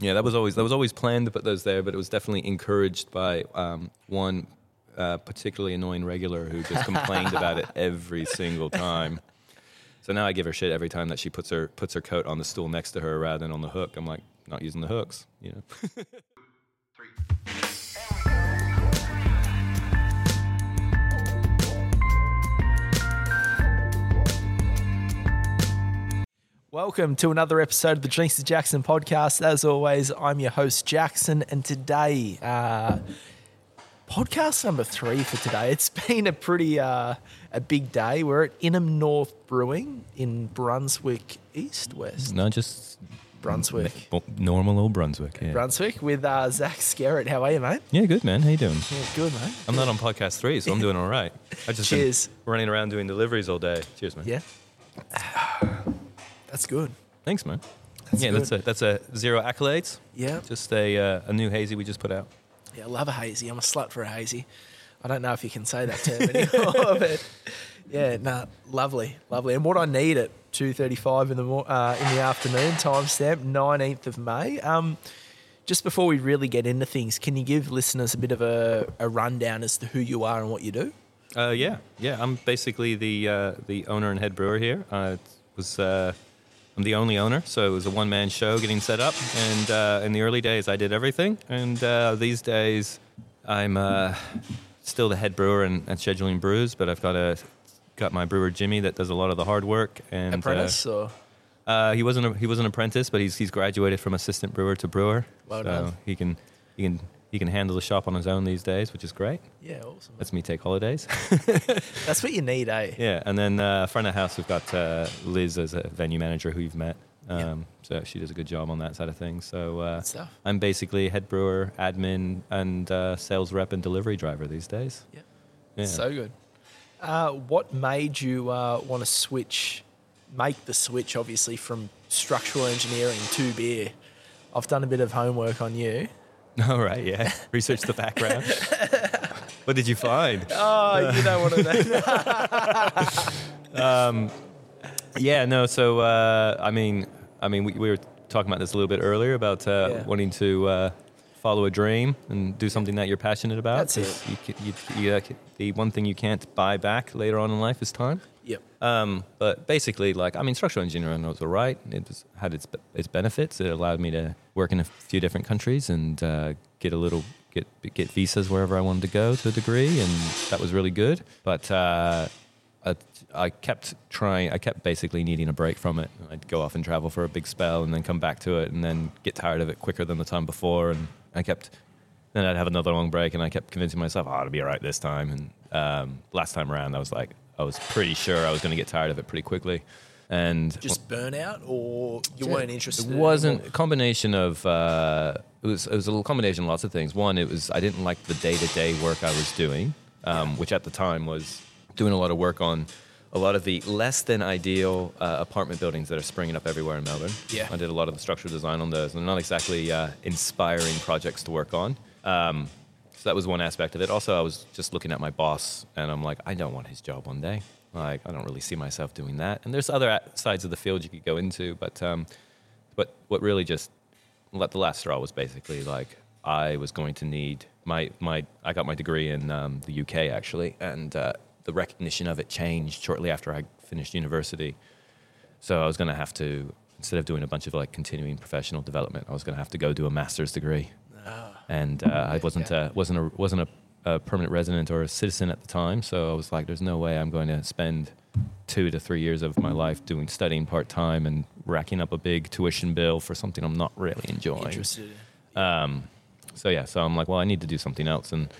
Yeah, that was always that was always planned to put those there, but it was definitely encouraged by um, one uh, particularly annoying regular who just complained about it every single time. So now I give her shit every time that she puts her puts her coat on the stool next to her rather than on the hook. I'm like, not using the hooks, you know. Welcome to another episode of the Drinks to Jackson podcast. As always, I'm your host, Jackson, and today, uh, podcast number three for today. It's been a pretty uh, a big day. We're at Inner North Brewing in Brunswick East West. no, just Brunswick. b- normal old Brunswick. Yeah. Brunswick with uh, Zack Skerritt. How are you, mate? yeah, good man. How you doing? Yeah, good, mate. I'm not on podcast three, so I'm doing all right. I just been Cheers. running around doing deliveries all day. Cheers, man. Yeah. That's good. Thanks, man. That's yeah, good. that's a that's a zero accolades. Yeah. Just a uh, a new hazy we just put out. Yeah, I love a hazy. I'm a slut for a hazy. I don't know if you can say that term anymore, but yeah, no, lovely, lovely. And what I need at two thirty-five in the mor- uh, in the afternoon, timestamp nineteenth of May. Um, just before we really get into things, can you give listeners a bit of a, a rundown as to who you are and what you do? Uh, yeah, yeah. I'm basically the uh, the owner and head brewer here. Uh, it was uh, I'm the only owner, so it was a one man show getting set up. And uh, in the early days, I did everything. And uh, these days, I'm uh, still the head brewer and, and scheduling brews, but I've got a got my brewer Jimmy that does a lot of the hard work. And uh, Apprentice or Uh, he wasn't a, he was an apprentice, but he's he's graduated from assistant brewer to brewer. Well so done. he can he can he can handle the shop on his own these days, which is great. yeah, awesome. Lets me take holidays. That's what you need, eh? yeah, and then uh, front of house we've got uh, Liz as a venue manager who you've met. Yeah. Um, So she does a good job on that side of things. So uh, stuff. I'm basically head brewer, admin, and uh, sales rep and delivery driver these days. Yeah. Yeah. So good. Uh, what made you uh, want to switch, make the switch, obviously, from structural engineering to beer? I've done a bit of homework on you. All right, yeah. Research the background. what did you find? Oh, you don't want to know. Yeah, no. So uh, I mean, I mean, we, we were talking about this a little bit earlier about uh, Yeah. wanting to uh, follow a dream and do something that you're passionate about. That's it. You, you, you, uh, the one thing you can't buy back later on in life is time. Yep. Um, but basically, like I mean, structural engineering was all right. It was, had its its benefits. It allowed me to work in a few different countries and uh, get a little get get visas wherever I wanted to go to a degree, and that was really good. But uh, I, I kept trying. I kept basically needing a break from it. I'd go off and travel for a big spell, and then come back to it, and then get tired of it quicker than the time before. And I kept. Then I'd have another long break, and I kept convincing myself, "Oh, it'll be all right this time." And um, last time around, I was like, I was pretty sure I was going to get tired of it pretty quickly, and Just burnout, or you weren't interested? it wasn't a combination of uh, it was it was a little combination of lots of things. One, it was I didn't like the day to day work I was doing, um, which at the time was doing a lot of work on a lot of the less than ideal uh, apartment buildings that are springing up everywhere in Melbourne. Yeah. I did a lot of the structural design on those, and not exactly uh, inspiring projects to work on. Um, so that was one aspect of it. Also, I was just looking at my boss, and I'm like, I don't want his job one day. Like, I don't really see myself doing that. And there's other sides of the field you could go into, but um, but what really just let the last straw was basically like I was going to need my my I got my degree in um, the UK actually, and uh, the recognition of it changed shortly after I finished university. So I was going to have to instead of doing a bunch of like continuing professional development, I was going to have to go do a master's degree. And uh, I wasn't Yeah. uh, wasn't a wasn't a, a permanent resident or a citizen at the time, so I was like, "There's no way I'm going to spend two to three years of my life doing studying part time and racking up a big tuition bill for something I'm not really enjoying." interested. Um, so yeah, so I'm like, well, I need to do something else, and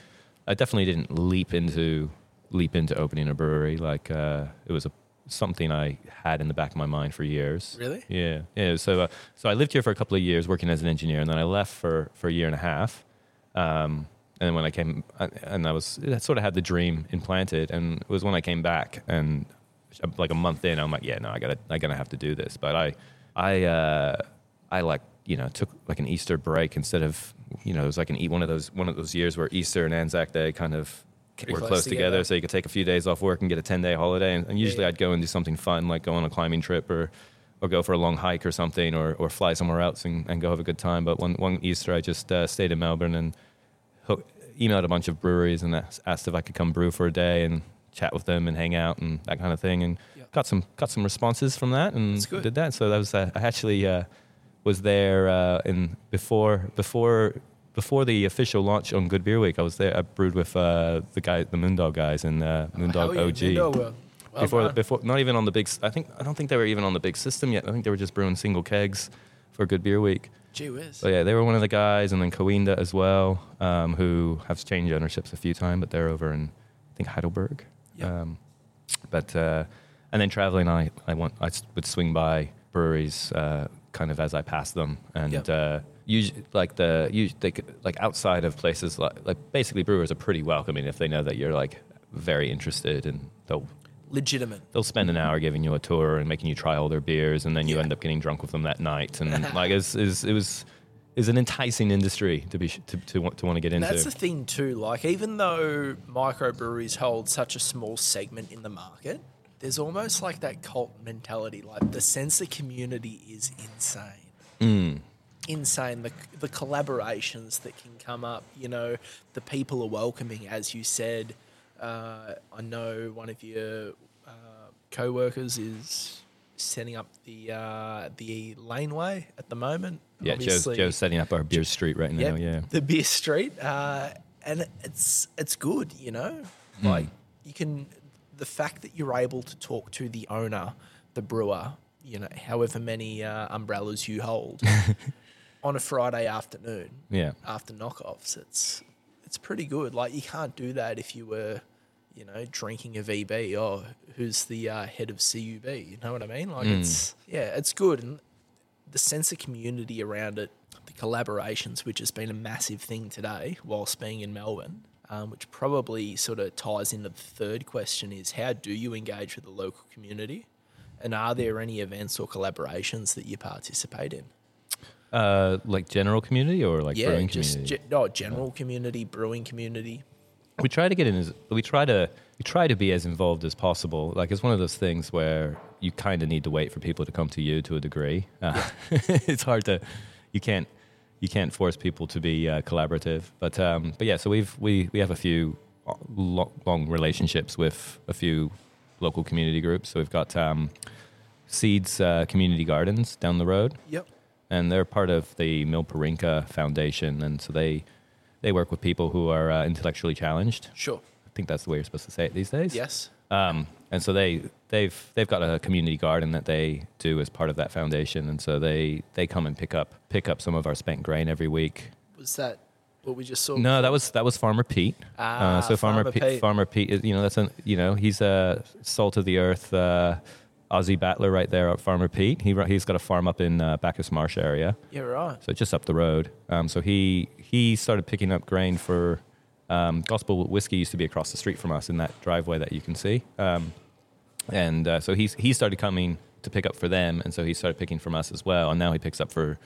I definitely didn't leap into leap into opening a brewery. Like uh, it was a something I had in the back of my mind for years. Really? Yeah, yeah. So uh, so I lived here for a couple of years working as an engineer, and then I left for for a year and a half. Um, and then when I came, I- and I was I sort of had the dream implanted, and it was when I came back and like a month in, I'm like, yeah, no, I gotta I gotta have to do this. But I I uh, I like you know took like an Easter break instead of you know it was like an eat one of those one of those years where Easter and Anzac Day kind of Pretty were close close, together. together. so you could take a few days off work and get a ten day holiday. And, and usually yeah. I'd go and do something fun like go on a climbing trip or or go for a long hike or something, or or fly somewhere else and, and go have a good time. But one one Easter, I just uh, stayed in Melbourne and hook, emailed a bunch of breweries and asked- if I could come brew for a day and chat with them and hang out and that kind of thing, and got some got some responses from that and did that. So that was uh, I actually uh, was there uh, in before before. Before the official launch on Good Beer Week, I was there. I brewed with uh, the guy, the Moondog guys, and uh, Moondog Hell OG Moondog World. Well before done. before not even on the big I think I don't think they were even on the big system yet. I think they were just brewing single kegs for Good Beer Week. Gee whiz. So yeah, they were one of the guys, and then Coinda as well, um, who have changed ownerships a few times, but they're over in I think Heidelberg. Yep. Um, but uh, and then traveling, I I want I would swing by breweries uh, kind of as I passed them, and Yep. Usually like the they could, like outside of places like like basically brewers are pretty welcoming if they know that you're like very interested and they'll Legitimate. they'll spend an hour giving you a tour and making you try all their beers, and then you Yeah. end up getting drunk with them that night. And like, it's, it's, it was is an enticing industry to be to to want to want to get into. that's the thing too. Like even though microbreweries hold such a small segment in the market, there's almost like that cult mentality. Like the sense of community is insane. Mm. Insane. The the collaborations that can come up. You know, the people are welcoming, as you said. Uh, I know one of your uh, co-workers is setting up the uh, the laneway at the moment. yeah, Joe's, Joe's setting up our beer street right now. Yep, Yeah, the beer street, uh, and it's it's good, you know. Hmm. Like you can, the fact that you're able to talk to the owner, the brewer, you know, however many uh, umbrellas you hold, on a Friday afternoon yeah, after knockoffs, it's it's pretty good. Like you can't do that if you were, you know, drinking a VB or who's the uh, head of CUB. You know what I mean? Like Mm. it's yeah, it's good, and the sense of community around it, the collaborations, which has been a massive thing today whilst being in Melbourne. Um, which probably sort of ties into the third question is how do you engage with the local community? And are there any events or collaborations that you participate in? Uh, like general community or like yeah, brewing just community. ge- no, general community, brewing community. we try to get in as we try to we try to be as involved as possible like it's one of those things where you kind of need to wait for people to come to you to a degree uh, it's hard to you can't you can't force people to be uh, collaborative but um, but yeah so we've we we have a few lo- long relationships with a few local community groups so we've got um, seeds uh, community gardens down the road Yep. And they're part of the Milparinka Foundation, and so they they work with people who are uh, intellectually challenged. Sure. I think that's the way you're supposed to say it these days. Yes. Um, and so they they've they've got a community garden that they do as part of that foundation, and so they they come and pick up pick up some of our spent grain every week. Was that what we just saw? No, that was that was Farmer Pete. Ah, uh, so Farmer, Farmer Pete, Pete. Farmer Pete, is, you know that's a you know he's a salt of the earth uh, Aussie battler right there. Farmer Pete. He he's got a farm up in uh, Bacchus Marsh area. Yeah, right. so just up the road. Um, so he he started picking up grain for um, Gospel Whiskey used to be across the street from us in that driveway that you can see, um, and uh, so he's he started coming to pick up for them, and so he started picking from us as well, and now he picks up for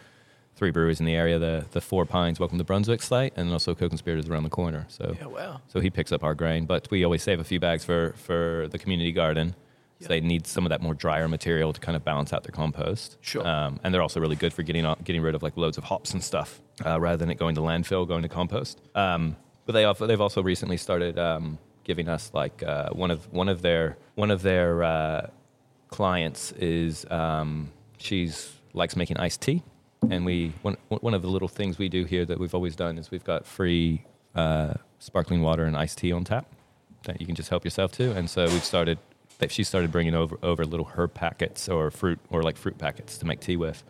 three breweries in the area: the the Four Pines, Welcome to Brunswick site, and also Co-Conspirator is around the corner. So Yeah, wow. so he picks up our grain, but we always save a few bags for for the community garden. So they need some of that more drier material to kind of balance out their compost. Sure. Um, and they're also really good for getting getting rid of like loads of hops and stuff, uh, rather than it going to landfill, going to compost. Um, but they also, they've also recently started um, giving us like uh, one of one of their one of their uh, clients is um, she's likes making iced tea, and we one one of the little things we do here that we've always done is we've got free uh, sparkling water and iced tea on tap that you can just help yourself to, and so we've started. That She started bringing over over little herb packets or fruit or like fruit packets to make tea with,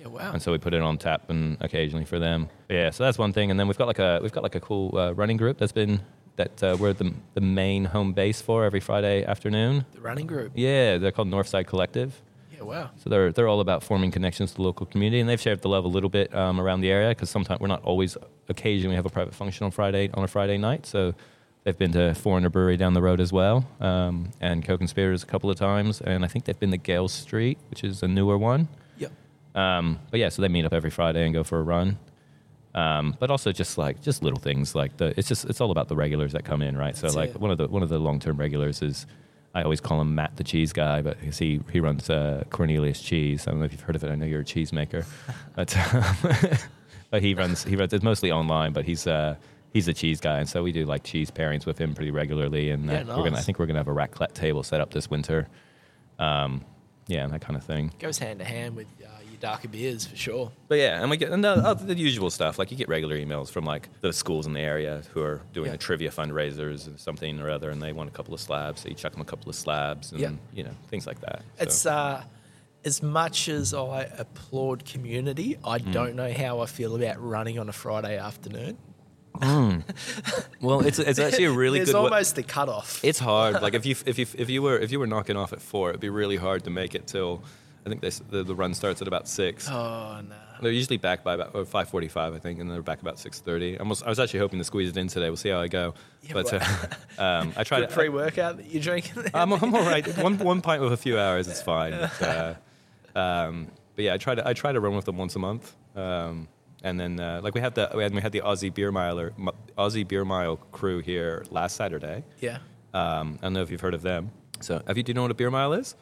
Yeah, wow. and so we put it on tap and occasionally for them. Yeah, so that's one thing. And then we've got like a we've got like a cool uh, running group that's been that uh, we're the the main home base for every Friday afternoon. the running group. Yeah, they're called North Side Collective. Yeah, wow. So they're they're all about forming connections to the local community, and they've shared the love a little bit um, around the area because sometimes we're not always. Occasionally, we have a private function on Friday on a Friday night, so they've been to Foreigner Brewery down the road as well, um, and Co-Conspirators a couple of times, and I think they've been to Gale Street, which is a newer one. Yep. Um, but yeah, so they meet up every Friday and go for a run. Um, but also just like just little things like the it's just it's all about the regulars that come in, right? so like it. one of the one of the long term regulars is I always call him Matt the Cheese Guy, but he he runs uh, Cornelius Cheese. I don't know if you've heard of it. I know you're a cheese maker, but um, but he runs he runs it's mostly online, but he's uh, he's a cheese guy, and so we do like cheese pairings with him pretty regularly. And uh, Yeah, we're gonna I think we're gonna have a raclette table set up this winter. Um, yeah, and that kind of thing. Goes hand to hand with uh, your darker beers for sure. But yeah, and we get and the, uh, the usual stuff. Like you get regular emails from like the schools in the area who are doing Yeah. a trivia fundraisers and something or other, and they want a couple of slabs. So you chuck them a couple of slabs, and Yeah. you know things like that. It's So- uh, as much as I applaud community, I Mm. don't know how I feel about running on a Friday afternoon. well, it's it's actually a really There's good. It's almost the cutoff. it's hard. Like if you if you if you were if you were knocking off at four, it'd be really hard to make it till. I think this, the the run starts at about six. oh no. They're usually back by about five forty-five, I think, and they're back about six thirty. I was I was actually hoping to squeeze it in today. We'll see how I go. Yeah, but well- uh, um, I tried Good to. pre-workout that you're drinking. I'm, I'm all right. One one pint with a few hours, it's fine. But, uh, um, but yeah, I try to I try to run with them once a month. Um, and then uh, like we had the we had, we had the Aussie beer miler Aussie beer mile crew here last Saturday. yeah. Um, I don't know if you've heard of them. So have you do you know what a beer mile is?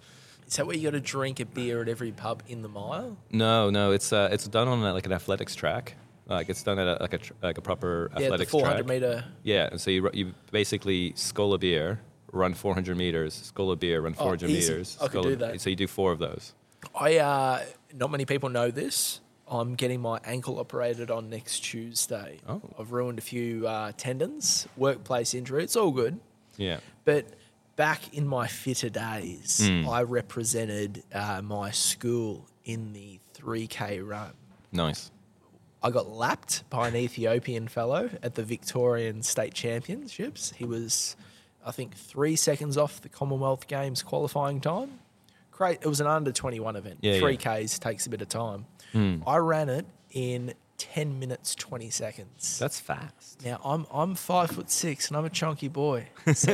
Is that where you got to drink a beer at every pub in the mile? No, no, it's uh, it's done on uh, like an athletics track. Like it's done at a, like a tr- like a proper Yeah, athletics 400 track. meter. Yeah, and so you you basically skull a beer, run 400 meters, skull a beer, run Oh, 400 easy. meters. I could do a- that. So you do four of those. I uh, not many people know this. I'm getting my ankle operated on next Tuesday. Oh. I've ruined a few uh, tendons, workplace injury. It's all good. Yeah. But back in my fitter days, Hmm. I represented uh, my school in the 3K run. Nice. I got lapped by an Ethiopian fellow at the Victorian State Championships. He was, I think, three seconds off the Commonwealth Games qualifying time. Great. It was an under 21 event. Yeah, yeah. 3Ks takes a bit of time. I ran it in 10 minutes, 20 seconds. That's fast. Now I'm I'm five foot six and I'm a chunky boy. So,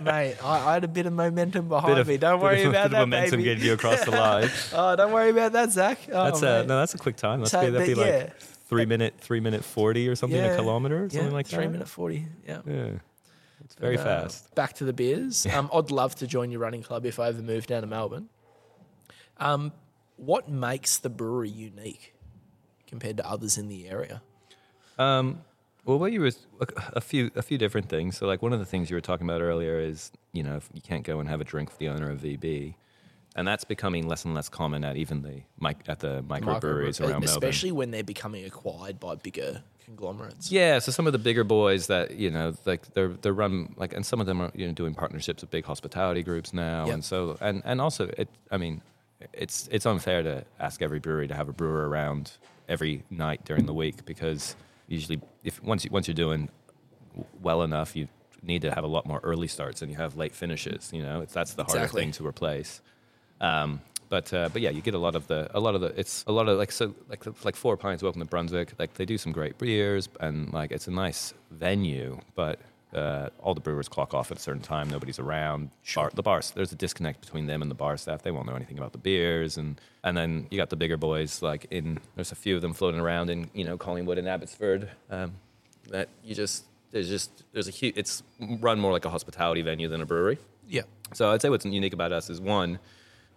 mate, I, I had a bit of momentum behind me. Don't worry of, about bit that, of momentum baby. getting you across the line. Oh, don't worry about that, Zack. Oh, That's mate. no, that's a quick time. That's So, be, that'd be like yeah. three minute, three minute forty or something a kilometer, or something yeah, like three that. minute forty. Yeah. Yeah, it's very Uh, fast. Back to the beers. Um, I'd love to join your running club if I ever move down to Melbourne. Um, what makes the brewery unique compared to others in the area? Um, well, what you were a few a few different things. So, like one of the things you were talking about earlier is you know if you can't go and have a drink with the owner of VB, and that's becoming less and less common at even the mic at the microbreweries around Melbourne. especially when they're becoming acquired by bigger conglomerates. Yeah, so some of the bigger boys that you know, like they're they're run like, and some of them are you know doing partnerships with big hospitality groups now, Yep. and so and and also it. I mean, it's it's unfair to ask every brewery to have a brewer around every night during the week because usually if once you, once you're doing well enough, you need to have a lot more early starts and you have late finishes. You know, it's that's the harder Exactly. thing to replace. Um, but uh, but yeah, you get a lot of the a lot of the it's a lot of like so like like Four Pines Welcome to Brunswick. Like they do some great beers and like it's a nice venue, but uh, all the brewers clock off at a certain time. Nobody's around. Bar, the bars there's a disconnect between them and the bar staff. They won't know anything about the beers, and and then you got the bigger boys like in there's a few of them floating around in you know Collingwood and Abbotsford. Um, that you just there's just there's a huge it's run more like a hospitality venue than a brewery. Yeah. So I'd say what's unique about us is one,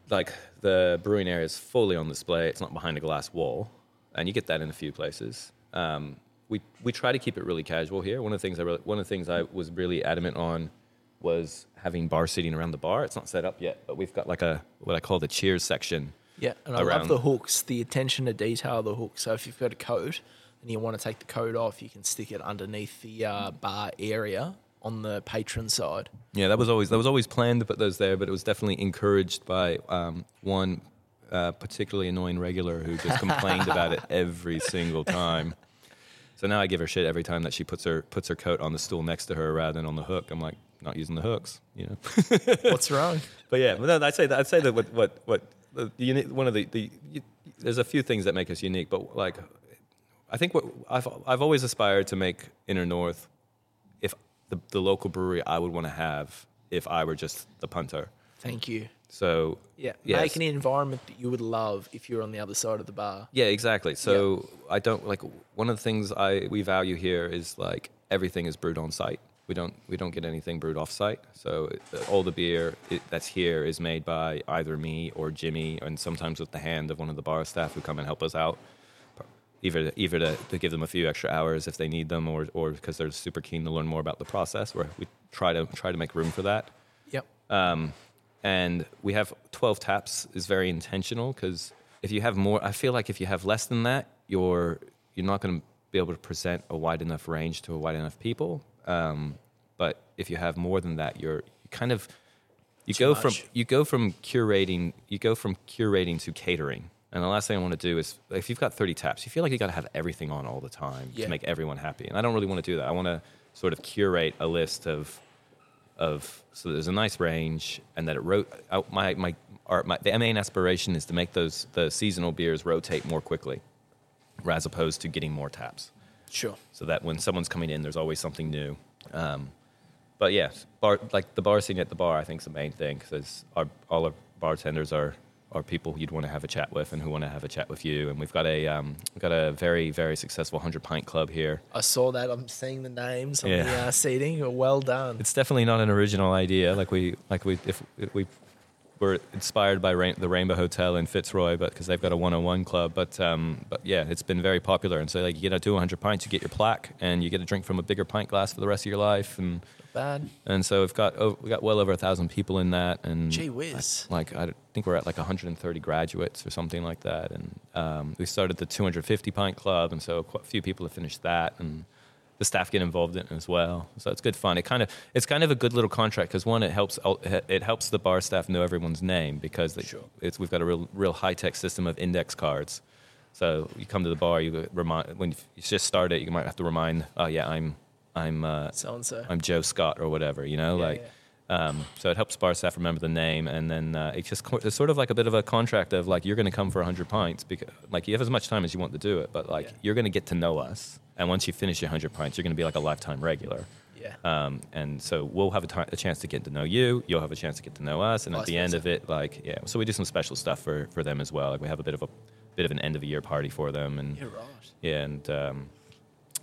like the brewing area is fully on display. It's not behind a glass wall, and you get that in a few places. Um, we we try to keep it really casual here. One of the things I really, one of the things I was really adamant on was having bar seating around the bar. It's not set up yet, but we've got like a what I call the cheers section. Yeah, and I around- love the hooks, the attention to detail of the hook. So if you've got a coat and you want to take the coat off, you can stick it underneath the uh, bar area on the patron side. Yeah, that was always that was always planned to put those there, but it was definitely encouraged by um, one uh, particularly annoying regular who just complained about it every single time. So now I give her shit every time that she puts her puts her coat on the stool next to her rather than on the hook. I'm like, not using the hooks, you know. What's wrong? But yeah, but no, I'd say that I'd say that what what what the unique, one of the the you, there's a few things that make us unique, but like I think what I've I've always aspired to make Inner North if the the local brewery I would want to have if I were just the punter. Thank you. So Yeah, yes. make an environment that you would love if you're on the other side of the bar. Yeah, exactly. So I don't like one of the things I we value here is like everything is brewed on site. We don't we don't get anything brewed off site. So all the beer it, that's here is made by either me or Jimmy, and sometimes with the hand of one of the bar staff who come and help us out. Either either to, to give them a few extra hours if they need them, or or because they're super keen to learn more about the process. Where we try to try to make room for that. Yep. Um, and we have 12 taps is very intentional because if you have more, I feel like if you have less than that, you're you're not going to be able to present a wide enough range to a wide enough people. Um, but if you have more than that, you're you kind of you Too go much. from you go from curating you go from curating to catering. And the last thing I want to do is if you've got 30 taps, you feel like you got to have everything on all the time Yeah. to make everyone happy. And I don't really want to do that. I want to sort of curate a list of of so there's a nice range and that it wrote out my my our, my the main aspiration is to make those the seasonal beers rotate more quickly as opposed to getting more taps Sure. so that when someone's coming in there's always something new um, but yeah bar like the bar scene at the bar i think is the main thing because our all our bartenders are are people you'd want to have a chat with and who want to have a chat with you and we've got a um, we've got a very very successful 100 pint club here I saw that. I'm seeing the names on the uh, seating. Well done. It's definitely not an original idea. Like we, like we, if we were inspired by Rain, the Rainbow Hotel in Fitzroy, but because they've got a 101 club. But, um, but yeah, it's been very popular. And so like you get a 200 pints, you get your plaque, and you get a drink from a bigger pint glass for the rest of your life. And Bad. and so we've got oh, we got well over a thousand people in that. And Gee whiz. like I think we're at like 130 graduates or something like that. And um, we started the 250 pint club, and so quite a few people have finished that, and the staff get involved in it as well. So it's good fun. It kind of it's kind of a good little contract because one, it helps it helps the bar staff know everyone's name because they, Sure. it's we've got a real real high tech system of index cards. So you come to the bar, you remind when you just start it, you might have to remind, oh yeah, I'm I'm uh, So and so. I'm Joe Scott or whatever, you know, Yeah, like. Um, so it helps bar staff remember the name, and then uh, it just it's sort of like a bit of a contract of like you're going to come for 100 pints because like you have as much time as you want to do it, but like Yeah. you're going to get to know us, and once you finish your 100 pints, you're going to be like a lifetime regular. Yeah. Um, and so we'll have a, chance to get to know you. You'll have a chance to get to know us, and Vice at the end versa. of it, like yeah, so we do some special stuff for for them as well. Like we have a bit of a bit of an end of the year party for them, and You're right. yeah, and um,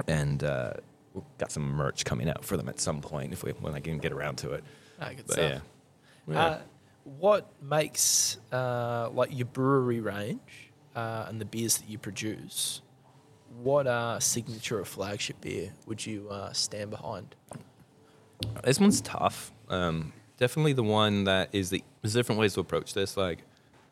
and uh, we've got some merch coming out for them at some point if we when I can get around to it. Ah, good But stuff. yeah, Yeah. Uh, what makes uh, like your brewery range uh, and the beers that you produce? What uh, signature or flagship beer would you uh, stand behind? this one's tough. Um, definitely the one that is the. There's different ways to approach this. Like,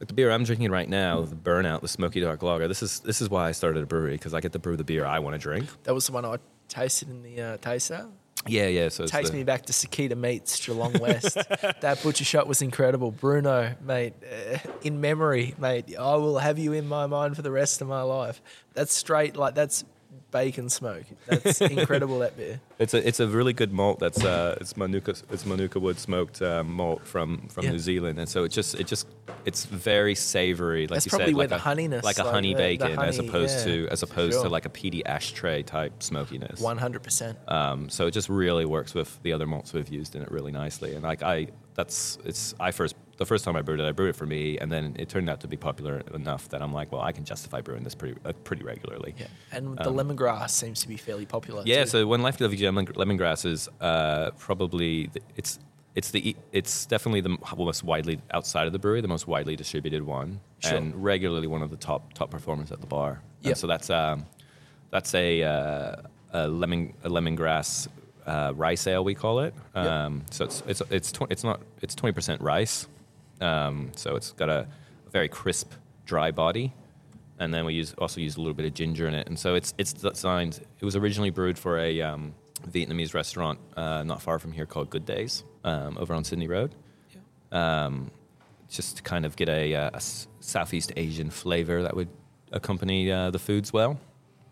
like the beer I'm drinking right now, the Burnout, the Smoky Dark Lager. This is this is why I started a brewery because I get to brew the beer I want to drink. That was the one I tasted in the uh, taster. Yeah, yeah. So it's Takes the- me back to Sakita Meats, Geelong West. that butcher shop was incredible. Bruno, mate, uh, in memory, mate. I will have you in my mind for the rest of my life. That's straight, like that's bacon smoke. That's incredible. That beer. It's a it's a really good malt. That's uh it's Manuka it's Manuka wood smoked uh, malt from from Yeah. New Zealand, and so it just it just it's very savory. Like That's you said, like a, honeyness, like a like honey the- the bacon, as opposed yeah, to as opposed sure. to like a peaty ashtray type smokiness. One hundred percent. Um, so it just really works with the other malts we've used in it really nicely. And like I, that's it's I first the first time I brewed it, I brewed it for me, and then it turned out to be popular enough that I'm like, well, I can justify brewing this pretty uh, pretty regularly. Yeah, and the Um, lemongrass seems to be fairly popular. Yeah, too. so when Life WG lemon, lemongrass is uh, probably the, it's it's the it's definitely the most widely outside of the brewery, the most widely distributed one, Sure. and regularly one of the top top performers at the bar. Yep. so that's um, that's a, uh, a lemon a lemongrass uh, rice ale we call it. Yep. Um, so it's it's it's tw- it's not it's twenty percent rice, um, so it's got a very crisp dry body and then we use also use a little bit of ginger in it. And so it's it's designed. It was originally brewed for a um, Vietnamese restaurant uh, not far from here called Good Days um, over on Sydney Road. Um, just to kind of get a, uh, a Southeast Asian flavor that would accompany uh, the foods well.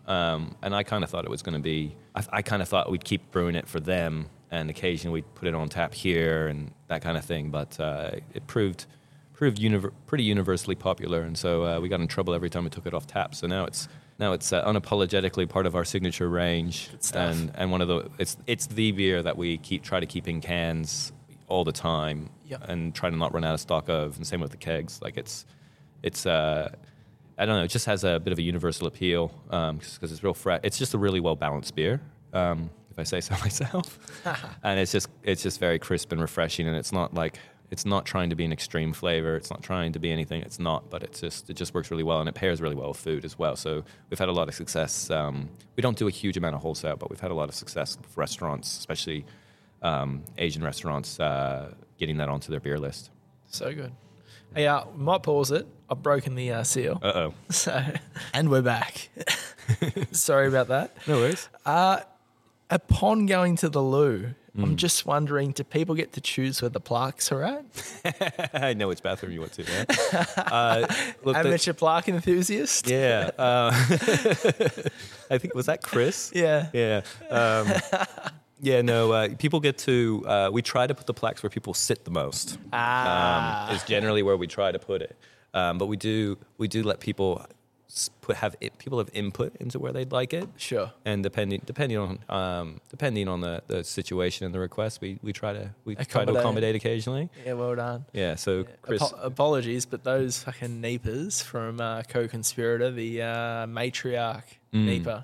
Um, and I kind of thought it was going to be. I, I kind of thought we'd keep brewing it for them, and occasionally we'd put it on tap here and that kind of thing. But uh, it proved proved univer- pretty universally popular, and so uh, we got in trouble every time we took it off tap. So now it's now it's uh, unapologetically part of our signature range, and and one of the it's it's the beer that we keep try to keep in cans all the time, Yep. and try to not run out of stock of. And same with the kegs, like it's it's uh I don't know, it just has a bit of a universal appeal because it's real fresh. It's just a really well balanced beer. Um, if I say so myself. and it's just it's just very crisp and refreshing, and it's not like it's not trying to be an extreme flavor. It's not trying to be anything. It's not, but it's just it just works really well, and it pairs really well with food as well. So we've had a lot of success. Um, we don't do a huge amount of wholesale, but we've had a lot of success with restaurants, especially um, Asian restaurants, uh, getting that onto their beer list. So good. Hey, uh, might pause it. I've broken the uh, seal. Uh oh. So, and we're back. Sorry about that. No worries. Upon going to the loo, Mm. I'm just wondering, do people get to choose where the plaques are at? I know which bathroom you want to. Man. uh, look, the- Amateur plaque enthusiast? yeah. Uh, I think was that Chris. Yeah. Yeah. Um, yeah, no, uh, people get to, uh, we try to put the plaques where people sit the most. Ah. Um, is generally where we try to put it. Um, but we do, we do let people put, have it, people have input into where they'd like it. Sure. And depending, depending on, um, depending on the, the situation and the request, we, we try to, we try to Accommodate. occasionally. Yeah, well done. Yeah. So Chris, Apo- apologies, but those fucking Neepers from uh, co-conspirator, the uh, matriarch Mm. Neeper,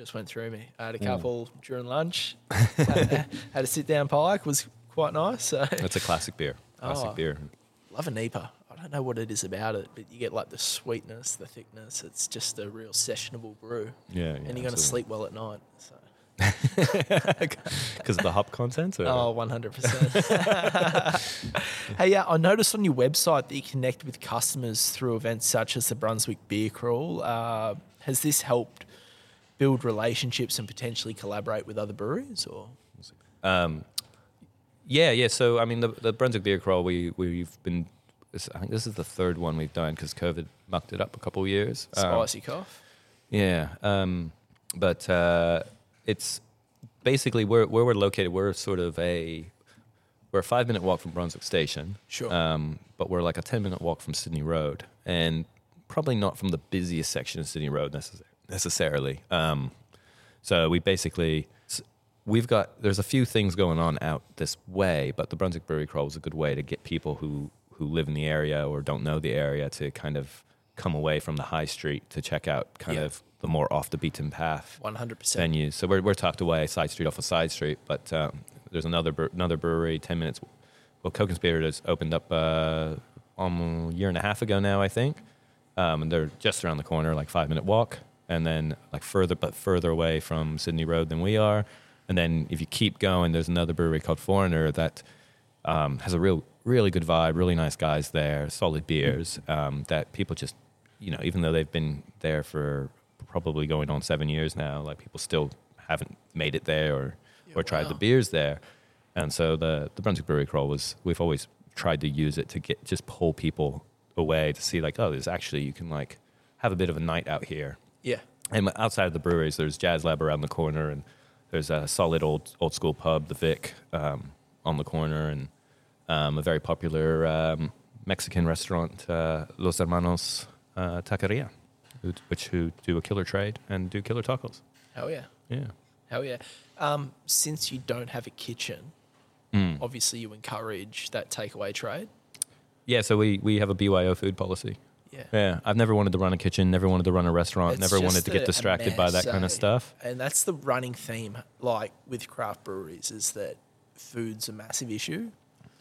just went through me. I had a couple during lunch. had, had a sit-down pike, was quite nice. So that's a classic beer. Classic Oh. beer. love a Neeper. I don't know what it is about it, but you get like the sweetness, the thickness. It's just a real sessionable brew, Yeah. yeah and you're going to sleep well at night. So. because of the hop content. Or? Oh, 100%. hey, yeah, I noticed on your website that you connect with customers through events such as the Brunswick Beer Crawl. Uh, has this helped build relationships and potentially collaborate with other breweries? Or Um, yeah, yeah. So I mean, the, the Brunswick Beer Crawl, we we've been. I think this is the third one we've done because COVID mucked it up a couple of years. Um, spicy cough? yeah, um, but uh, it's basically where where we're located. We're sort of a we're a five minute walk from Brunswick Station. Sure. Um, but we're like a ten minute walk from Sydney Road, and probably not from the busiest section of Sydney Road necess- necessarily. Um, so we basically we've got there's a few things going on out this way, but the Brunswick Brewery Crawl was a good way to get people who who live in the area or don't know the area to kind of come away from the high street to check out kind Yeah. of the more off the beaten path 100%. venues. So we're, we're tucked away, side street off a side street, but um, there's another another brewery ten minutes. Well, Co-Conspirators opened up uh, almost a year and a half ago now, I think, um, and they're just around the corner, like five minute walk, and then like further but further away from Sydney Road than we are. And then if you keep going, there's another brewery called Foreigner that um, has a real really good vibe, really nice guys there, solid beers um, that people just you know even though they've been there for probably going on seven years now, like people still haven't made it there or Yeah, or tried the beers there. And so the the Brunswick Brewery Crawl was we've always tried to use it to get just pull people away to see like oh there's actually you can like have a bit of a night out here Yeah. and outside of the breweries, there's Jazz Lab around the corner, and there's a solid old old school pub, the Vic, um, on the corner, and um, a very popular um, Mexican restaurant, uh, Los Hermanos uh, Taqueria, who, which who do a killer trade and do killer tacos. Hell yeah. Yeah. Hell yeah. Um, since you don't have a kitchen, Mm. obviously you encourage that takeaway trade. Yeah, so we, we have a BYO food policy. Yeah. Yeah, I've never wanted to run a kitchen, never wanted to run a restaurant, It's never wanted just to a- get a distracted by that mess, kind eh? of stuff. And that's the running theme, like with craft breweries, is that food's a massive issue.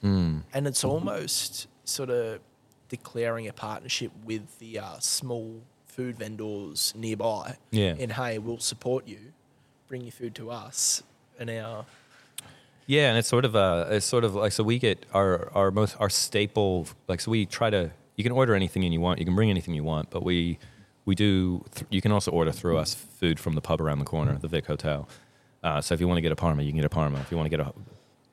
Mm. And it's almost sort of declaring a partnership with the uh, small food vendors nearby. Yeah. And hey, we'll support you, bring your food to us. And our, Yeah, and it's sort of uh it's sort of like so we get our our most our staple like so we try to you can order anything you want, you can bring anything you want, but we we do th- you can also order through us food from the pub around the corner, the Vic Hotel. Uh, so if you want to get a parma, you can get a parma. If you want to get a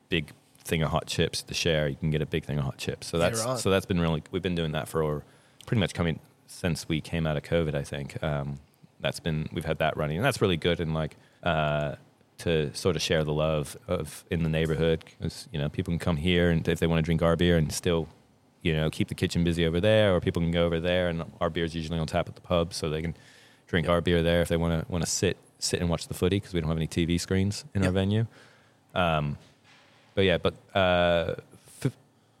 big thing of hot chips to share, you can get a big thing of hot chips. So that's so that's been really we've been doing that for pretty much coming since we came out of COVID. I think um, that's been we've had that running, and that's really good. And like uh, to sort of share the love of in the neighborhood, because you know people can come here and if they want to drink our beer and still. You know, keep the kitchen busy over there, or people can go over there, and our beer's usually on tap at the pub, so they can drink Yep. our beer there if they want to want to sit sit and watch the footy because we don't have any TV screens in our venue. Um, but yeah, but uh, f-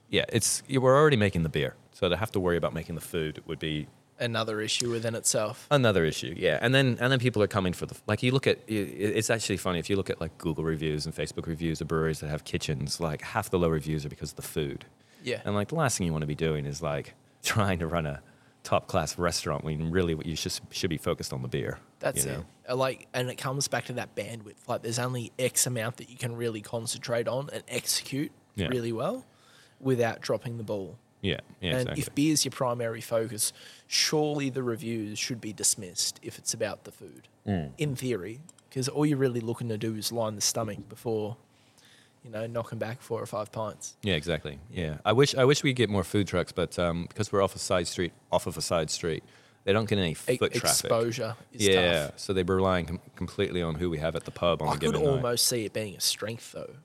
yeah, it's we're already making the beer, so to have to worry about making the food would be another issue within itself. Another issue, yeah, and then and then people are coming for the like. You look at it's actually funny if you look at like Google reviews and Facebook reviews of breweries that have kitchens. Like half the low reviews are because of the food, Yeah. and like the last thing you want to be doing is like trying to run a top class restaurant when really what you should should be focused on the beer. That's you it. know? Uh, Like, and it comes back to that bandwidth. Like, there's only X amount that you can really concentrate on and execute Yeah. really well without dropping the ball. Yeah, yeah, and exactly. if is your primary focus, surely the reviews should be dismissed if it's about the food. Mm. In theory, because all you're really looking to do is line the stomach before, you know, knocking back four or five pints. Yeah, exactly. Yeah, I wish I wish we get more food trucks, but um, because we're off a side street, off of a side street, they don't get any E- foot traffic. exposure yeah, tough. so they're relying com- completely on who we have at the pub on I a could given night. almost see it being a strength though,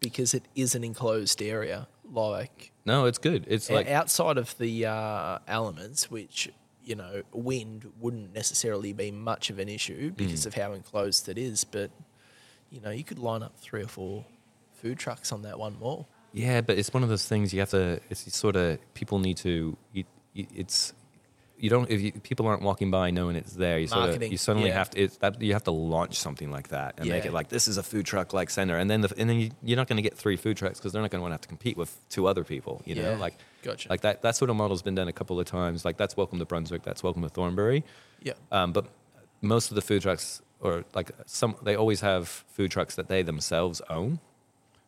because it is an enclosed area. Like No, it's good. It's like outside of the uh, elements, which you know, wind wouldn't necessarily be much of an issue Mm. because of how enclosed it is. But you know, you could line up three or four food trucks on that one wall. yeah, but it's one of those things you have to. It's sort of people need to. You, it's you don't if you, people aren't walking by knowing it's there. You sort of you suddenly yeah. have to. It's that you have to launch something like that and make it like this is a food truck like center, and then the, and then you, you're not going to get three food trucks because they're not going to want to have to compete with two other people. You know, Yeah. like Gotcha. like that that sort of model's been done a couple of times. Like that's welcome to Brunswick. That's welcome to Thornbury. Yeah, Um, but most of the food trucks, or like some, they always have food trucks that they themselves own,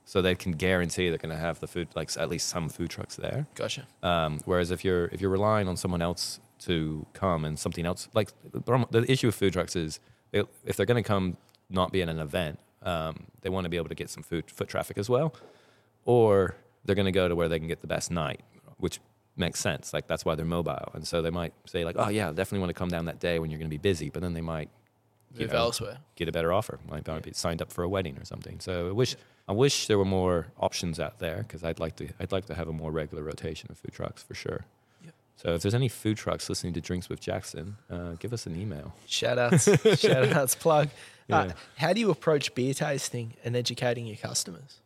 so they can guarantee they're going to have the food, like at least some food trucks there. gotcha. Um, whereas if you're if you're relying on someone else to come and something else, like the, the issue with food trucks is they, if they're going to come, not be in an event, um, they want to be able to get some food foot traffic as well, or they're going to go to where they can get the best night, which makes sense. Like that's why they're mobile, and so they might say like, oh yeah, definitely want to come down that day when you're going to be busy, but then they might Move elsewhere. get a better offer. Might might be signed up for a wedding or something. So I wish I wish there were more options out there because I'd like to I'd like to have a more regular rotation of food trucks for sure. Yep. So if there's any food trucks listening to Drinks with Jackson, uh, give us an email. Shout outs, shout outs, plug. Uh, Yeah. how do you approach beer tasting and educating your customers?